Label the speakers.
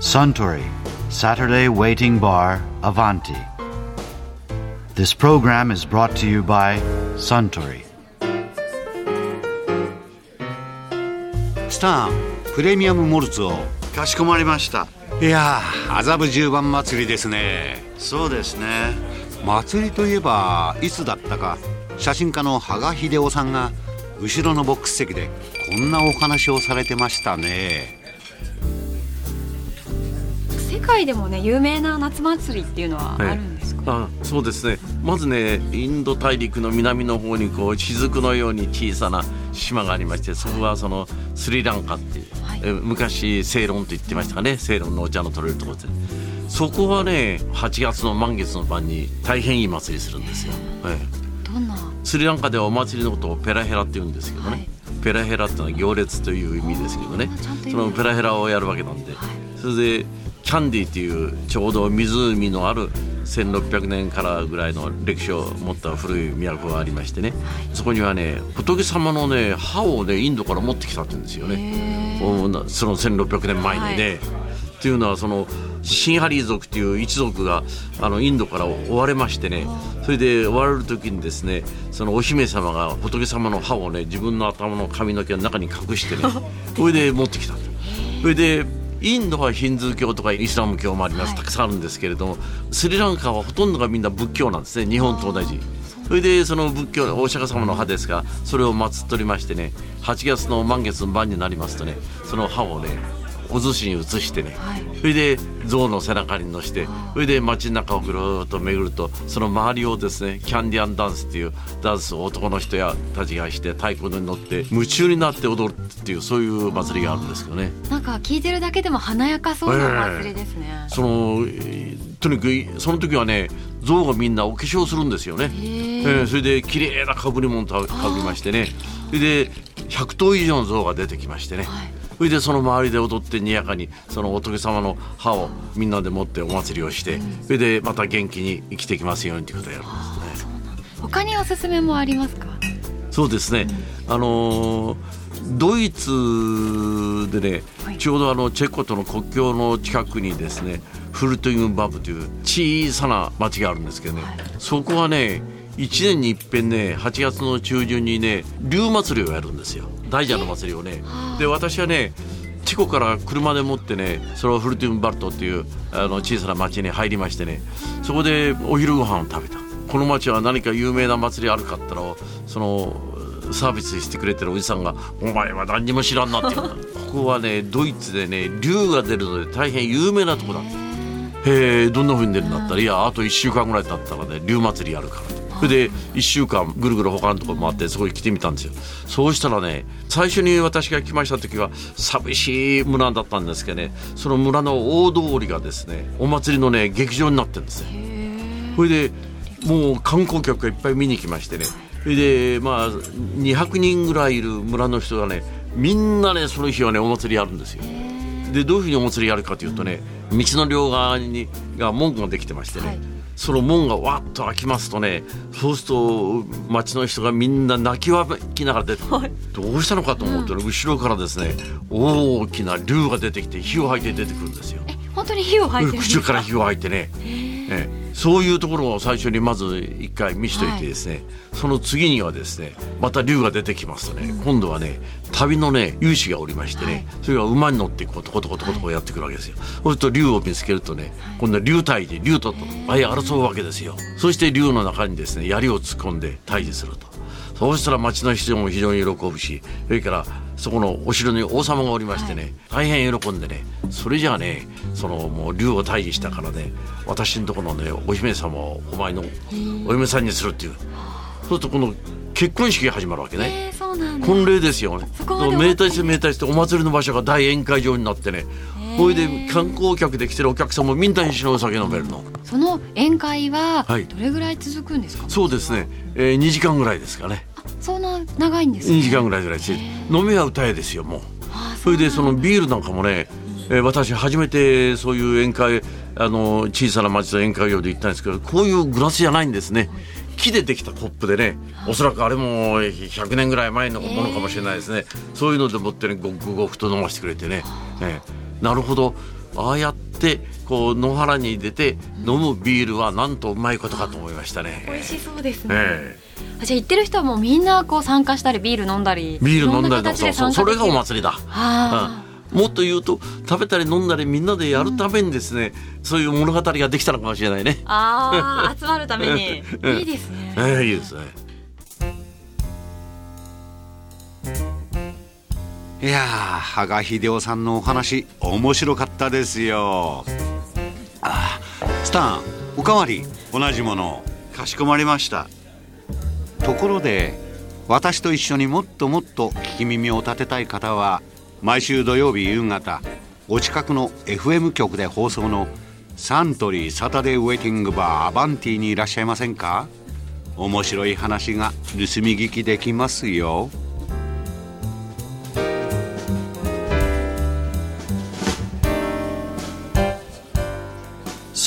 Speaker 1: Suntory Saturday Waiting Bar Avanti. This program is brought to you by Suntory.
Speaker 2: スタープレミアムモルツを
Speaker 1: かしこまりました。
Speaker 2: いやー麻布十番祭りですね
Speaker 1: そうですね。
Speaker 2: 祭りといえばいつだったか写真家の羽賀秀夫さんが後ろのボックス席でこんなお話をされてましたね
Speaker 3: 世界でもね有名な夏祭りっていうのはあるんですか、
Speaker 4: あそうですね。まずねインド大陸の南の方にこう雫のように小さな島がありましてそこはそのスリランカっていう、
Speaker 3: はい。
Speaker 4: え昔セイロンと言ってましたかね？セイロンのお茶の取れるところで。すそこはね8月の満月の晩に大変いい祭りするんですよ、ええ。
Speaker 3: どんな？
Speaker 4: スリランカではお祭りのことをペラヘラって言うんですけどね、
Speaker 3: はい。
Speaker 4: ペラヘラっていうのは行列という意味ですけどね。そうのペラヘラをやるわけなんで、それでキャンディっていうちょうど湖のある1600年からぐらいの歴史を持った古い都がありましてね、そこにはね仏様のね歯をねインドから持ってきたって言うんですよね。その1600年前にね。っていうのはそのシンハリー族っていう一族があのインドから追われましてね。それで追われる時にですねそのお姫様が仏様の歯をね自分の頭の髪の毛の中に隠してね それで持ってきたと。それでインドはヒンズー教とかイスラム教もあります、たくさんあるんですけれどもスリランカはほとんどがみんな仏教なんですね日本と同じ。それでその仏教お釈迦様の歯ですがそれを祀っておりましてね8月の満月の晩になりますとねその歯をねお寿司に移してね、それで象の背中に乗してそれで街の中をぐるーっと巡るとその周りをですねキャンディアンダンスっていうダンスを男の人やたちがして太鼓に乗って夢中になって踊るっていうそういう祭りがあるんですけどね。
Speaker 3: なんか聞いてるだけでも華やかそうな祭りですね、
Speaker 4: そのえーとにかくその時はね象がみんなお化粧するんですよね、えーそれで綺麗なかぶり物とかぶりましてね。それで100頭以上の象が出てきましてね、それでその周りで踊ってにやかにその仏様の歯をみんなで持ってお祭りをして、それでまた元気に生きていきますようにということをやるんですね。
Speaker 3: 他におすすめもありますか？
Speaker 4: そうですね、あのードイツでね、ちょうどあのチェコとの国境の近くにですねフルトインバブという小さな町があるんですけどね、そこはね1年に一遍ね8月の中旬にね竜祭りをやるんですよ。大蛇の祭りをね。で私はねチェコから車で持ってねそのフルトゥンバルトっていうあの小さな町に入りましてねそこでお昼ご飯を食べた。この町は何か有名な祭りあるかったらそのサービスしてくれてるおじさんが「お前は何にも知らんな」って言う ここはねドイツでね竜が出るので大変有名なとこだへえどんなふうに出るんだったらいやあと1週間ぐらい経ったらね竜祭りやるからと。それで1週間ぐるぐる他のところ回ってそこに来てみたんですよ。そうしたらね最初に私が来ました時は寂しい村だったんですけどねその村の大通りがですねお祭りのね劇場になってるんですよ。それでもう観光客がいっぱい見に来ましてねそれでまあ200人ぐらいいる村の人がねみんなねその日はねお祭りやるんですよでどういうふうにお祭りやるかというとね道の両側にが門ができてましてね、その門がわっと開きますとねそうすると町の人がみんな泣きわきながら出てくる、どうしたのかと思うとね、後ろからですね大きな竜が出てきて火を吐いて出てくるんですよ。
Speaker 3: 本当に火を吐いてるんです
Speaker 4: 口から火を吐いてね、ええそういうところを最初にまず一回見しといてですね、その次にはですねまた竜が出てきますとね、今度はね旅のね勇士がおりましてね、それが馬に乗ってこうトコトコトコトコやってくるわけですよ、そうすると竜を見つけるとね今度は竜退治竜と相争うわけですよ。そして竜の中にですね槍を突っ込んで退治すると。そうしたら町の人も非常に喜ぶしそれからそこのお城に王様がおりましてね、大変喜んでねそれじゃあねそのもう竜を退治したからね私のところのねお姫様をお前のお嫁さんにするっていう。そうするとこの結婚式が始まるわけね。婚礼ですよ。ね明太子明太子ってお祭りの場所が大宴会場になってねそれで観光客で来てるお客さんもみんな一緒にお酒飲めるの。
Speaker 3: その宴会は
Speaker 4: はい。
Speaker 3: どれぐらい続くんですか、
Speaker 4: そうですね、えー、2時間ぐらいですかね。
Speaker 3: そんな長いんですね。
Speaker 4: 2時間ぐらいぐらいして飲みは歌えですよもう。それでそのビールなんかもね、えー私初めてそういう宴会あの小さな町の宴会場で行ったんですけどこういうグラスじゃないんですね。木でできたコップでねおそらくあれも100年ぐらい前のものかもしれないですね、そういうのでもってねごくごくと飲ませてくれてね、えーなるほどああやってこう野原に出て飲むビールはなんとうまいことかと思いましたね。
Speaker 3: 美味しそうですね、
Speaker 4: え
Speaker 3: あじゃあ行ってる人はもうみんなこう参加したりビール飲んだり
Speaker 4: えビール飲んだりそう。そうそれがお祭りだ。
Speaker 3: あ
Speaker 4: もっと言うと食べたり飲んだりみんなでやるためにですね、そういう物語ができたのかもしれないね。
Speaker 3: ー。あー集まるために。
Speaker 4: う ん
Speaker 3: いいですね。
Speaker 4: ええいいですね。
Speaker 2: いやー羽賀秀夫さんのお話面白かったですよ。あスタンおかわり同じもの
Speaker 1: かしこまりました。
Speaker 2: ところで私と一緒にもっともっと聞き耳を立てたい方は毎週土曜日夕方お近くの FM 局で放送のサントリーサタデーウェイティングバーアバンティにいらっしゃいませんか？面白い話が盗み聞きできますよ。